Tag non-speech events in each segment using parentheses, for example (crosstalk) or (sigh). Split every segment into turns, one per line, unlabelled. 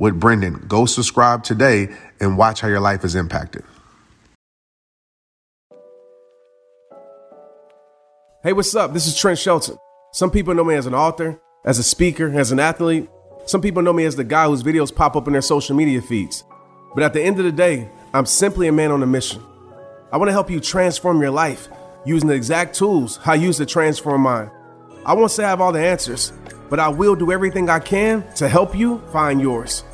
with Brendon. Go subscribe today and watch how your life is impacted.
Hey, what's up? This is Trent Shelton. Some people know me as an author, as a speaker, as an athlete. Some people know me as the guy whose videos pop up in their social media feeds. But at the end of the day, I'm simply a man on a mission. I want to help you transform your life using the exact tools I use to transform mine. I won't say I have all the answers, but I will do everything I can to help you find yours.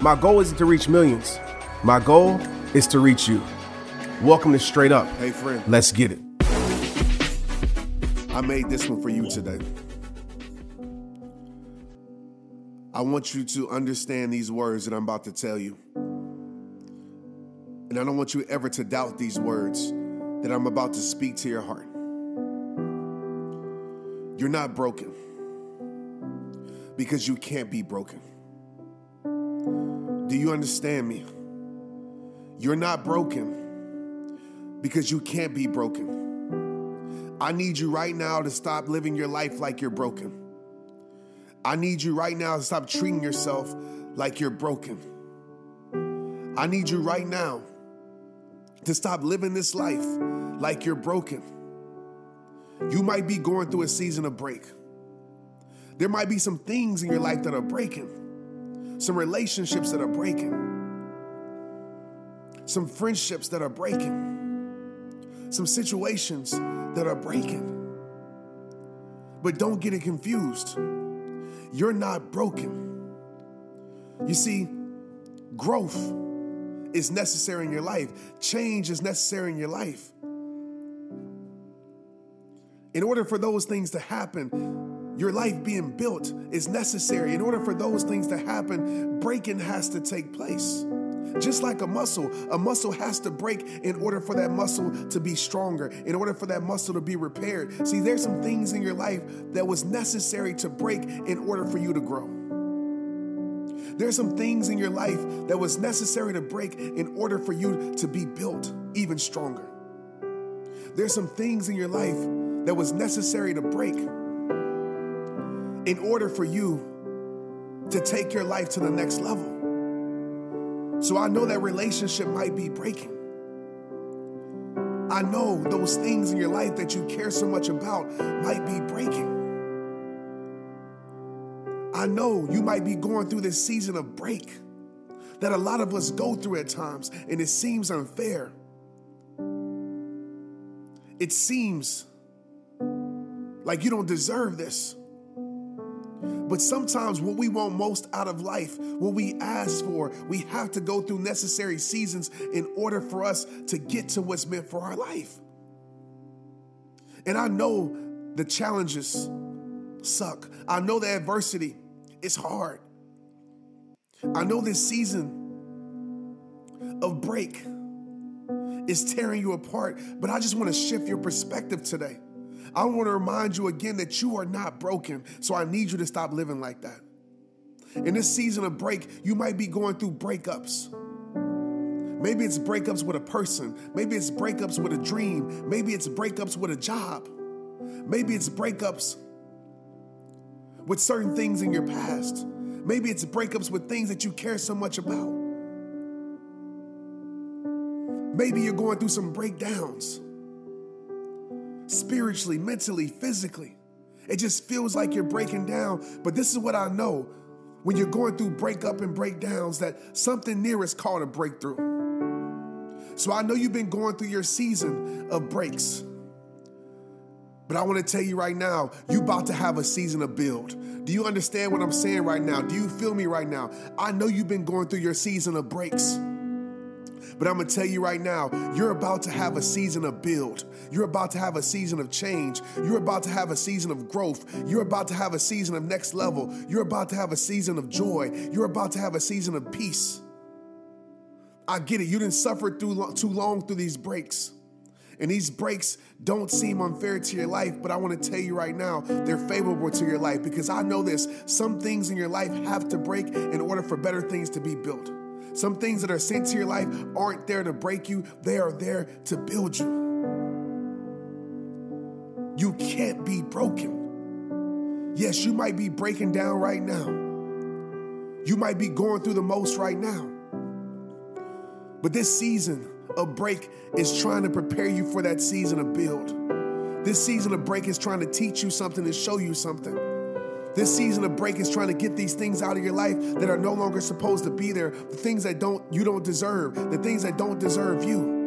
My goal isn't to reach millions. My goal is to reach you. Welcome to Straight Up.
Hey, friend.
Let's get it.
I made this one for you today. I want you to understand these words that I'm about to tell you. And I don't want you ever to doubt these words that I'm about to speak to your heart. You're not broken because you can't be broken. Do you understand me? You're not broken because you can't be broken. I need you right now to stop living your life like you're broken. I need you right now to stop treating yourself like you're broken. I need you right now to stop living this life like you're broken. You might be going through a season of break. There might be some things in your life that are breaking, some relationships that are breaking, some friendships that are breaking, some situations that are breaking. But don't get it confused. You're not broken. You see, growth is necessary in your life, change is necessary in your life. In order for those things to happen, your life being built is necessary. In order for those things to happen, breaking has to take place. Just like a muscle, a muscle has to break in order for that muscle to be stronger, in order for that muscle to be repaired. See, there's some things in your life that was necessary to break in order for you to grow. There's some things in your life that was necessary to break in order for you to be built even stronger. There's some things in your life that was necessary to break in order for you to take your life to the next level. So I know that relationship might be breaking. I know those things in your life that you care so much about might be breaking. I know you might be going through this season of break that a lot of us go through at times, and it seems unfair. It seems like you don't deserve this. But sometimes what we want most out of life, what we ask for, we have to go through necessary seasons in order for us to get to what's meant for our life. And I know the challenges suck. I know the adversity is hard. I know this season of break is tearing you apart, but I just want to shift your perspective today. I want to remind you again that you are not broken. So I need you to stop living like that. In this season of break, you might be going through breakups. Maybe it's breakups with a person. Maybe it's breakups with a dream. Maybe it's breakups with a job. Maybe it's breakups with certain things in your past. Maybe it's breakups with things that you care so much about. Maybe you're going through some breakdowns spiritually, mentally, physically. It just feels like you're breaking down. But this is what I know when you're going through breakup and breakdowns that something near is called a breakthrough. So I know you've been going through your season of breaks. But I want to tell you right now, you about to have a season of build. Do you understand what I'm saying right now? Do you feel me right now? I know you've been going through your season of breaks. But I'm going to tell you right now, you're about to have a season of build. You're about to have a season of change. You're about to have a season of growth. You're about to have a season of next level. You're about to have a season of joy. You're about to have a season of peace. I get it. You didn't suffer through too long through these breaks. And these breaks don't seem unfair to your life, but I want to tell you right now, they're favorable to your life because I know this. Some things in your life have to break in order for better things to be built. Some things that are sent to your life aren't there to break you, they are there to build you. You can't be broken. Yes, you might be breaking down right now. You might be going through the most right now. But this season of break is trying to prepare you for that season of build. This season of break is trying to teach you something and show you something. This season of break is trying to get these things out of your life that are no longer supposed to be there, the things that don't you don't deserve, the things that don't deserve you.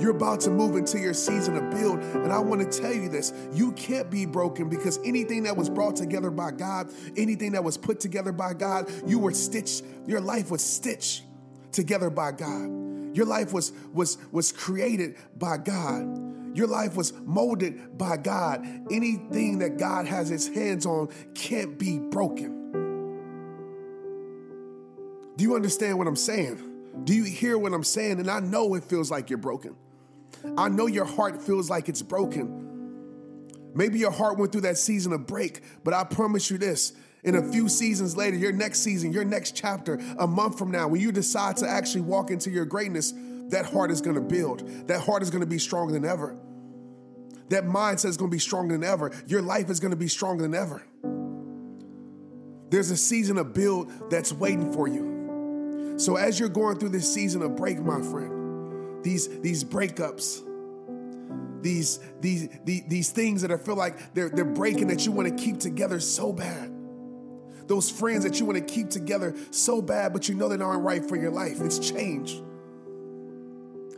You're about to move into your season of build. And I want to tell you this you can't be broken because anything that was brought together by God, anything that was put together by God, you were stitched, your life was stitched together by God. Your life was was was created by God. Your life was molded by God. Anything that God has his hands on can't be broken. Do you understand what I'm saying? Do you hear what I'm saying? And I know it feels like you're broken. I know your heart feels like it's broken. Maybe your heart went through that season of break, but I promise you this in a few seasons later, your next season, your next chapter, a month from now, when you decide to actually walk into your greatness, that heart is going to build. That heart is going to be stronger than ever. That mindset is going to be stronger than ever. Your life is going to be stronger than ever. There's a season of build that's waiting for you. So as you're going through this season of break, my friend, these these breakups, these these these, these things that I feel like they're they're breaking that you want to keep together so bad. Those friends that you want to keep together so bad, but you know they aren't right for your life. It's change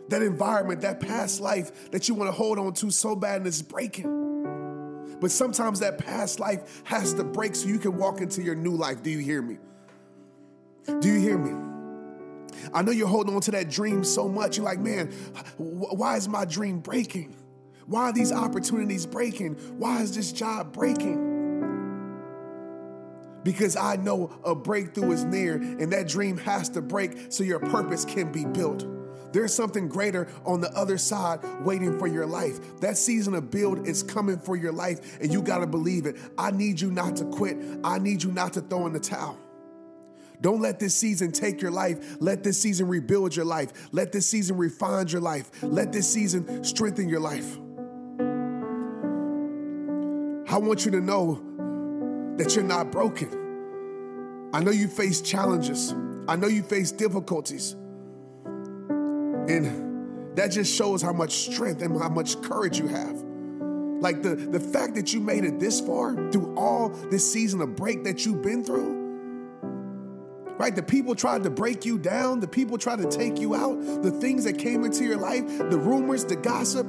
that environment, that past life that you want to hold on to so bad and it's breaking. But sometimes that past life has to break so you can walk into your new life. Do you hear me? Do you hear me? I know you're holding on to that dream so much. You're like, man, why is my dream breaking? Why are these opportunities breaking? Why is this job breaking? Because I know a breakthrough is near and that dream has to break so your purpose can be built. There's something greater on the other side waiting for your life. That season of build is coming for your life, and you got to believe it. I need you not to quit. I need you not to throw in the towel. Don't let this season take your life. Let this season rebuild your life. Let this season refine your life. Let this season strengthen your life. I want you to know that you're not broken. I know you face challenges. I know you face difficulties. And that just shows how much strength and how much courage you have. Like the, the fact that you made it this far through all this season of break that you've been through. Right? The people tried to break you down, the people tried to take you out, the things that came into your life, the rumors, the gossip,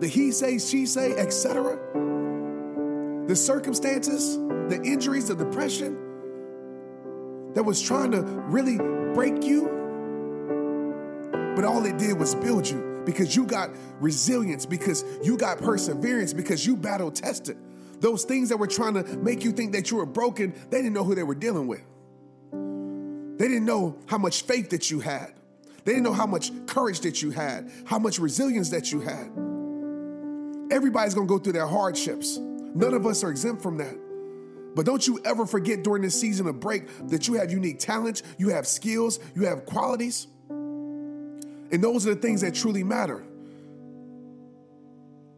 the he say, she say, etc. The circumstances, the injuries, the depression that was trying to really break you but all it did was build you because you got resilience, because you got perseverance, because you battle tested. Those things that were trying to make you think that you were broken, they didn't know who they were dealing with. They didn't know how much faith that you had. They didn't know how much courage that you had, how much resilience that you had. Everybody's gonna go through their hardships. None of us are exempt from that. But don't you ever forget during this season of break that you have unique talents, you have skills, you have qualities. And those are the things that truly matter.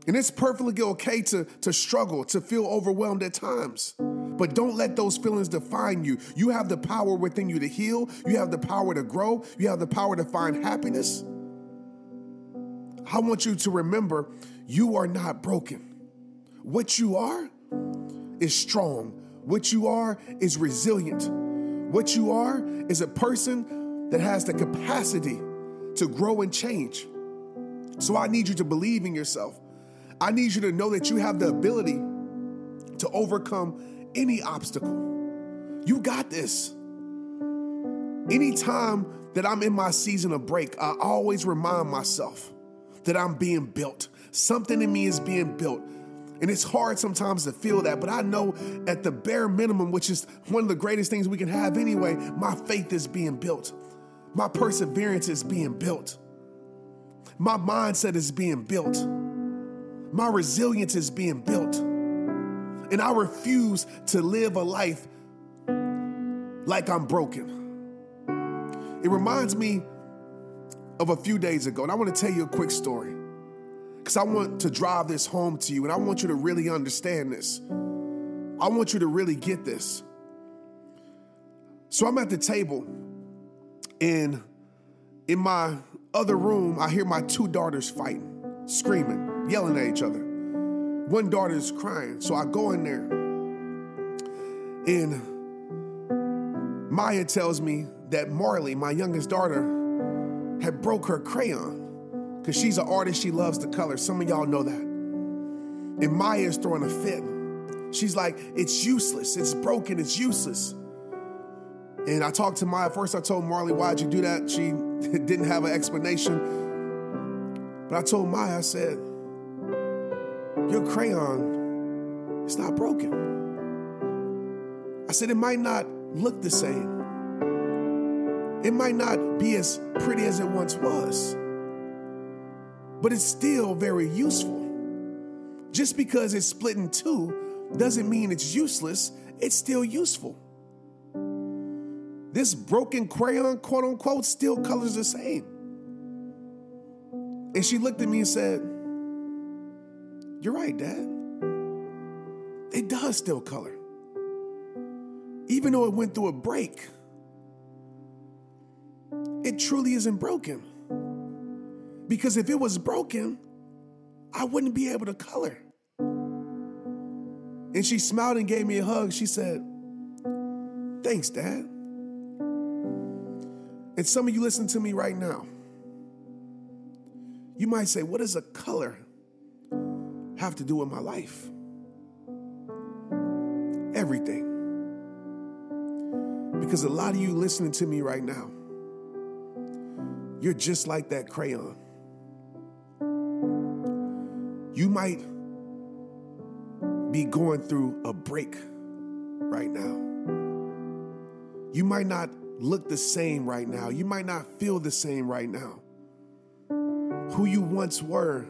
And it's perfectly okay to, to struggle, to feel overwhelmed at times. But don't let those feelings define you. You have the power within you to heal, you have the power to grow, you have the power to find happiness. I want you to remember you are not broken. What you are is strong, what you are is resilient. What you are is a person that has the capacity to grow and change. So I need you to believe in yourself. I need you to know that you have the ability to overcome any obstacle. You got this. Anytime that I'm in my season of break, I always remind myself that I'm being built. Something in me is being built. And it's hard sometimes to feel that, but I know at the bare minimum, which is one of the greatest things we can have anyway, my faith is being built. My perseverance is being built. My mindset is being built. My resilience is being built. And I refuse to live a life like I'm broken. It reminds me of a few days ago, and I want to tell you a quick story because I want to drive this home to you and I want you to really understand this. I want you to really get this. So I'm at the table, and in my other room, I hear my two daughters fighting, screaming, yelling at each other. One daughter is crying, so I go in there, and Maya tells me that Marley, my youngest daughter, had broke her crayon because she's an artist. She loves the color. Some of y'all know that. And Maya is throwing a fit. She's like, it's useless. It's broken. It's useless. And I talked to Maya. First, I told Marley, why'd you do that? She (laughs) didn't have an explanation. But I told Maya, I said, your crayon is not broken. I said, it might not look the same. It might not be as pretty as it once was, but it's still very useful. Just because it's split in two doesn't mean it's useless, it's still useful. This broken crayon, quote unquote, still colors the same. And she looked at me and said, You're right, Dad. It does still color. Even though it went through a break it truly isn't broken. Because if it was broken, I wouldn't be able to color. And she smiled and gave me a hug. She said, Thanks, Dad. And some of you listen to me right now. You might say, What does a color have to do with my life? Everything. Because a lot of you listening to me right now, you're just like that crayon. You might be going through a break right now. You might not look the same right now. You might not feel the same right now. Who you once were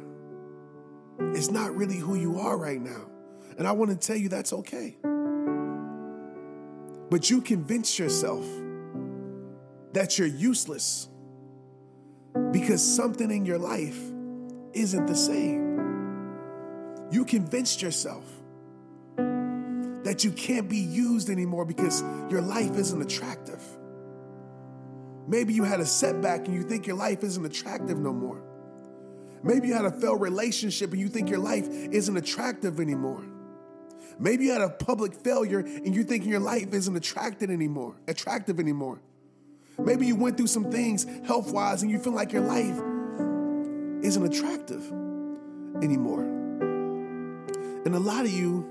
is not really who you are right now. And I want to tell you that's okay. But you convince yourself that you're useless because something in your life isn't the same. You convinced yourself that you can't be used anymore because your life isn't attractive. Maybe you had a setback and you think your life isn't attractive no more. Maybe you had a failed relationship and you think your life isn't attractive anymore. Maybe you had a public failure and you're thinking your life isn't attractive anymore, attractive anymore. Maybe you went through some things health wise and you feel like your life isn't attractive anymore. And a lot of you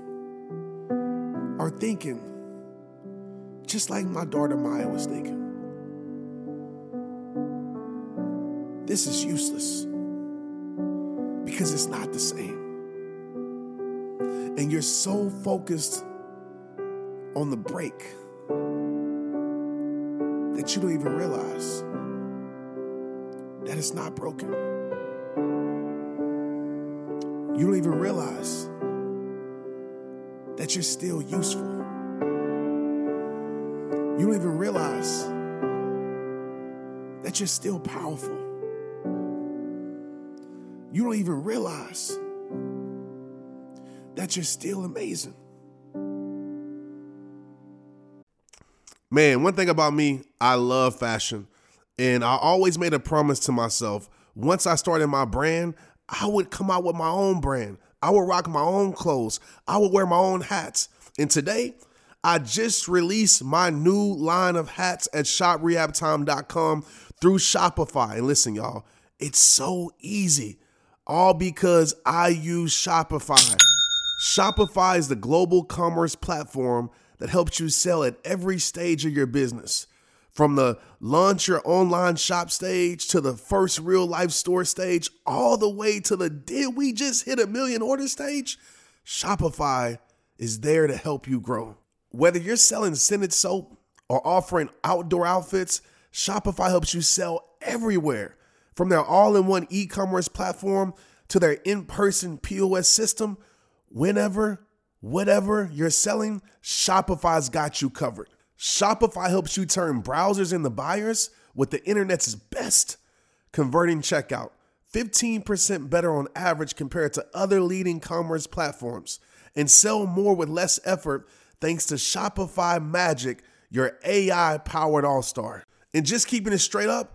are thinking, just like my daughter Maya was thinking, this is useless because it's not the same. And you're so focused on the break that you don't even realize that it's not broken. You don't even realize that you're still useful. You don't even realize that you're still powerful. You don't even realize that you're still amazing. Man, one thing about me, I love fashion. And I always made a promise to myself once I started my brand, I would come out with my own brand. I would rock my own clothes. I would wear my own hats. And today, I just released my new line of hats at shoprehabtime.com through Shopify. And listen, y'all, it's so easy, all because I use Shopify. Shopify is the global commerce platform that helps you sell at every stage of your business. From the launch your online shop stage to the first real life store stage, all the way to the did we just hit a million order stage? Shopify is there to help you grow. Whether you're selling scented soap or offering outdoor outfits, Shopify helps you sell everywhere. From their all in one e commerce platform to their in person POS system, whenever, whatever you're selling, Shopify's got you covered. Shopify helps you turn browsers into buyers with the internet's best converting checkout. 15% better on average compared to other leading commerce platforms, and sell more with less effort thanks to Shopify Magic, your AI powered all star. And just keeping it straight up,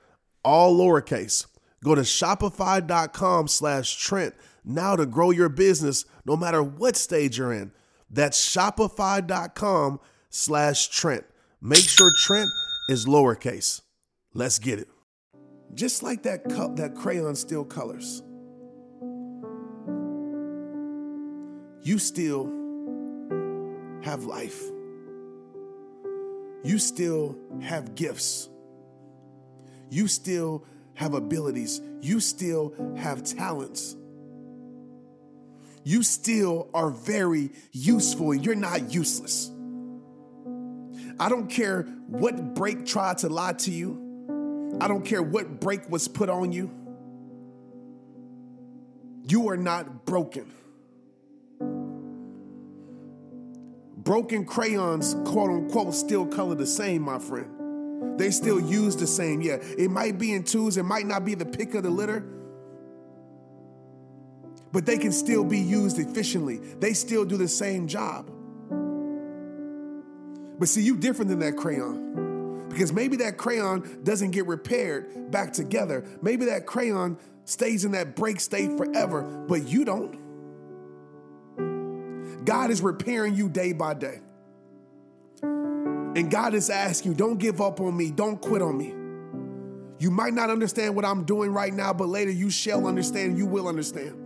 all lowercase. Go to shopify.com slash Trent now to grow your business no matter what stage you're in. That's shopify.com slash Trent. Make sure Trent is lowercase. Let's get it. Just like that cup, that crayon still colors. You still have life you still have gifts. You still have abilities. You still have talents. You still are very useful and you're not useless. I don't care what break tried to lie to you. I don't care what break was put on you. You are not broken. Broken crayons, quote unquote, still color the same, my friend. They still use the same. Yeah, it might be in twos, it might not be the pick of the litter, but they can still be used efficiently. They still do the same job. But see, you different than that crayon. Because maybe that crayon doesn't get repaired back together. Maybe that crayon stays in that break state forever, but you don't. God is repairing you day by day. And God is asking you, don't give up on me, don't quit on me. You might not understand what I'm doing right now, but later you shall understand, you will understand.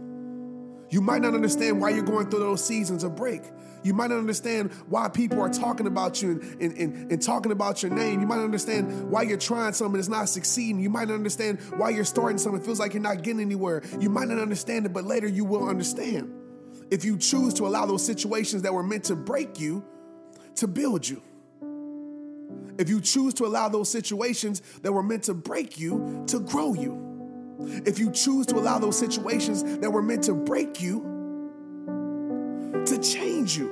You might not understand why you're going through those seasons of break. You might not understand why people are talking about you and, and, and, and, talking about your name. You might not understand why you're trying something and it's not succeeding. You might not understand why you're starting something, it feels like you're not getting anywhere. You might not understand it, but later you will understand if you choose to allow those situations that were meant to break you to build you. If you choose to allow those situations that were meant to break you to grow you. If you choose to allow those situations that were meant to break you to change you.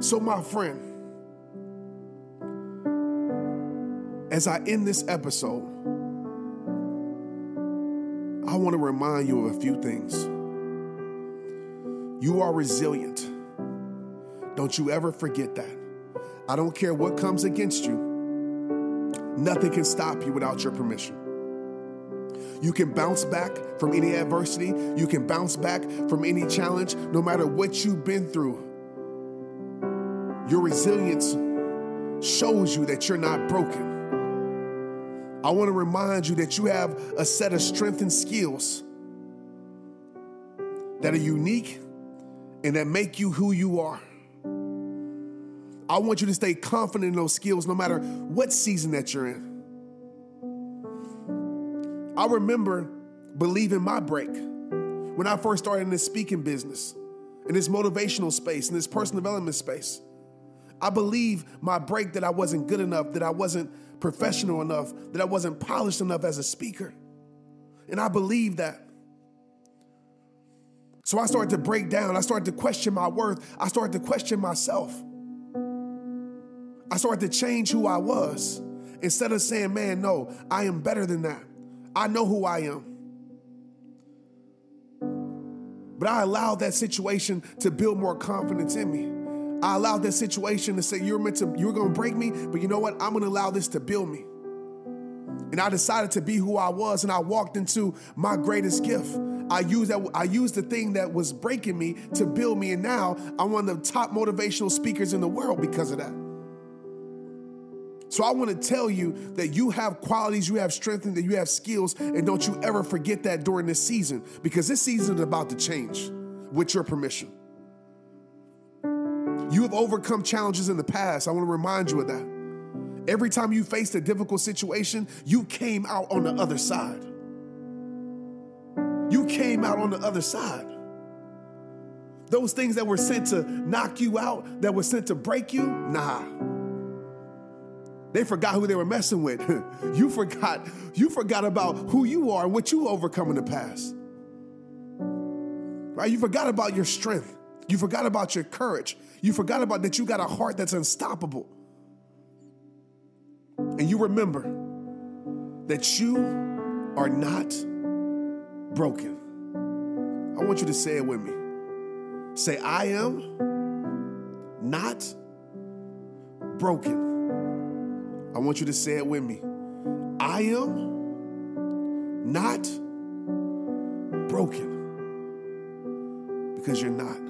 So, my friend, as I end this episode, I want to remind you of a few things. You are resilient. Don't you ever forget that. I don't care what comes against you, nothing can stop you without your permission. You can bounce back from any adversity, you can bounce back from any challenge, no matter what you've been through. Your resilience shows you that you're not broken. I want to remind you that you have a set of strength and skills that are unique and that make you who you are. I want you to stay confident in those skills no matter what season that you're in. I remember believing my break when I first started in this speaking business, in this motivational space, in this personal development space. I believe my break that I wasn't good enough, that I wasn't professional enough, that I wasn't polished enough as a speaker. And I believe that. So I started to break down. I started to question my worth. I started to question myself. I started to change who I was. Instead of saying, man, no, I am better than that. I know who I am. But I allowed that situation to build more confidence in me. I allowed that situation to say, you're meant to, you're gonna break me, but you know what? I'm gonna allow this to build me. And I decided to be who I was, and I walked into my greatest gift. I used that. I used the thing that was breaking me to build me, and now I'm one of the top motivational speakers in the world because of that. So I want to tell you that you have qualities, you have strength, and that you have skills, and don't you ever forget that during this season because this season is about to change with your permission. You have overcome challenges in the past. I want to remind you of that. Every time you faced a difficult situation, you came out on the other side. You came out on the other side. Those things that were sent to knock you out, that were sent to break you, nah. They forgot who they were messing with. (laughs) you forgot, you forgot about who you are and what you overcome in the past. Right? You forgot about your strength. You forgot about your courage. You forgot about that you got a heart that's unstoppable. And you remember that you are not broken. I want you to say it with me. Say, I am not broken. I want you to say it with me. I am not broken. Because you're not.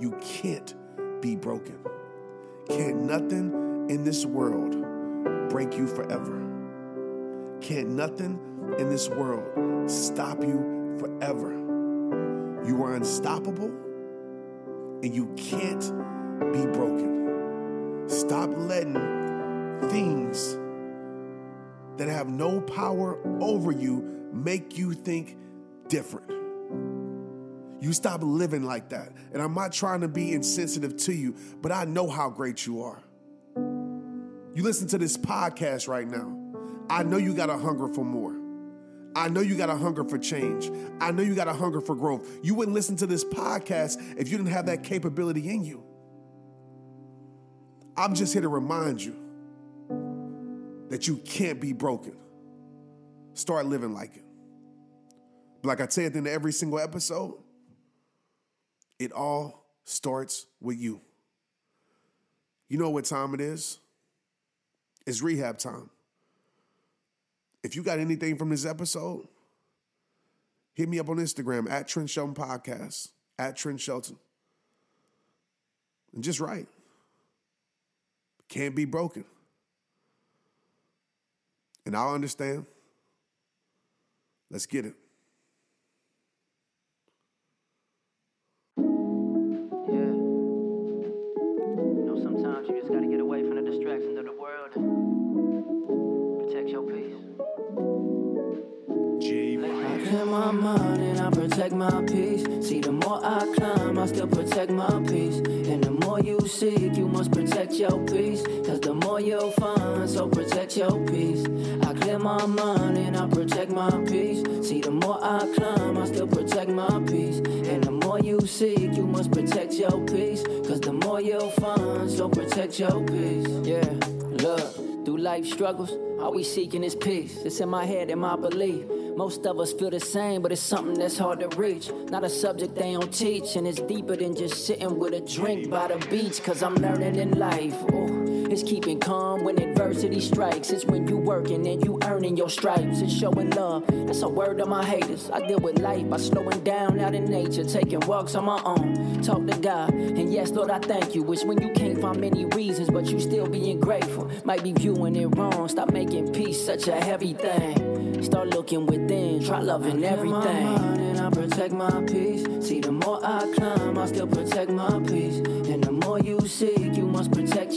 You can't be broken. Can't nothing in this world break you forever. Can't nothing in this world stop you forever. You are unstoppable and you can't be broken. Stop letting things that have no power over you make you think different. You stop living like that. And I'm not trying to be insensitive to you, but I know how great you are. You listen to this podcast right now. I know you got a hunger for more. I know you got a hunger for change. I know you got a hunger for growth. You wouldn't listen to this podcast if you didn't have that capability in you. I'm just here to remind you that you can't be broken. Start living like it. But like I say at the end of every single episode, it all starts with you. You know what time it is? It's rehab time. If you got anything from this episode, hit me up on Instagram at Trent Shelton Podcast, at Trent Shelton. And just write. Can't be broken. And I'll understand. Let's get it.
Yeah. You know, sometimes you just gotta get away from the distractions of the world protect your peace. I clear my mind and I protect my peace. See, the more I climb, I still protect my peace. And the more you seek, you must protect your peace. Cause the more you'll find, so protect your peace. I clear my mind and I protect my peace. See, the more I climb, I still protect my peace. And the more you seek, you must protect your peace. Cause the more you'll find, so protect your peace. Yeah, look, life struggles, all we seeking is peace. It's in my head and my belief. Most of us feel the same, but it's something that's hard to reach. Not a subject they don't teach, and it's deeper than just sitting with a drink by the beach. Cause I'm learning in life. Ooh, it's keeping calm when adversity strikes. It's when you working and you earning your stripes. It's showing love. That's a word to my haters. I deal with life by slowing down out in nature, taking walks on my own. Talk to God, and yes, Lord, I thank you. It's when you can't find many reasons, but you still being grateful. Might be viewing it wrong. Stop making peace such a heavy thing. Start looking within, try loving everything. and I protect my peace. See, the more I climb, I still protect my peace. And the more you seek,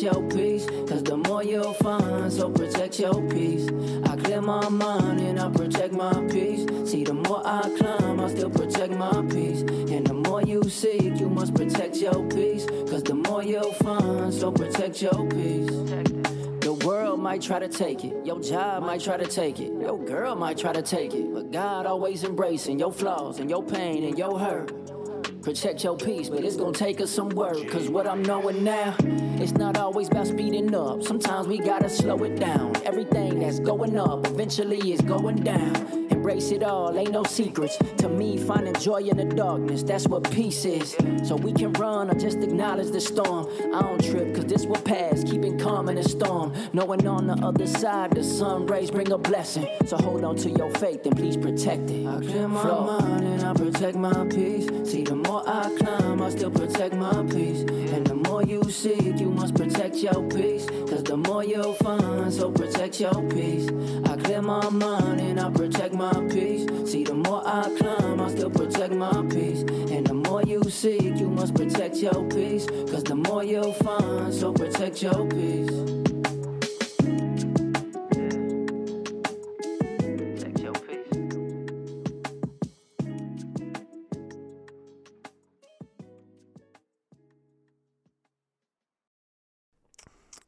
your peace. Cause the more you'll find, so protect your peace. I clear my mind and I protect my peace. See, the more I climb, I still protect my peace. And the more you seek, you must protect your peace. Cause the more you'll find, so protect your peace. The world might try to take it, your job might try to take it, your girl might try to take it, but God always embracing your flaws and your pain and your hurt. Protect your peace, but it's gonna take us some work. Cause what I'm knowing now, it's not always about speeding up. Sometimes we gotta slow it down. Everything that's going up eventually is going down. Embrace it all, ain't no secrets. To me, finding joy in the darkness, that's what peace is. So we can run or just acknowledge the storm. I don't trip, cause this will pass, keeping calm in the storm. Knowing on the other side, the sun rays bring a blessing. So hold on to your faith and please protect it. I clear my Flow. mind and I protect my peace. See, the more I climb, I still protect my peace. And the more you seek, you must protect your peace. More you'll find, so protect your peace. I clear my mind and I protect my peace. See, the more I climb, I still protect my peace. And the more you seek, you must protect your peace. Cause the more you'll find, so protect your peace.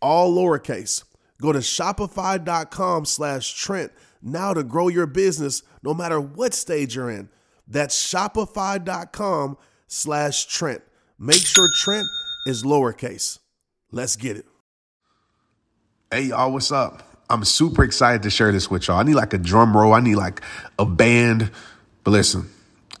all lowercase. Go to shopify.com slash Trent now to grow your business no matter what stage you're in. That's shopify.com slash Trent. Make sure Trent is lowercase. Let's get it.
Hey, y'all, what's up? I'm super excited to share this with y'all. I need like a drum roll, I need like a band. But listen,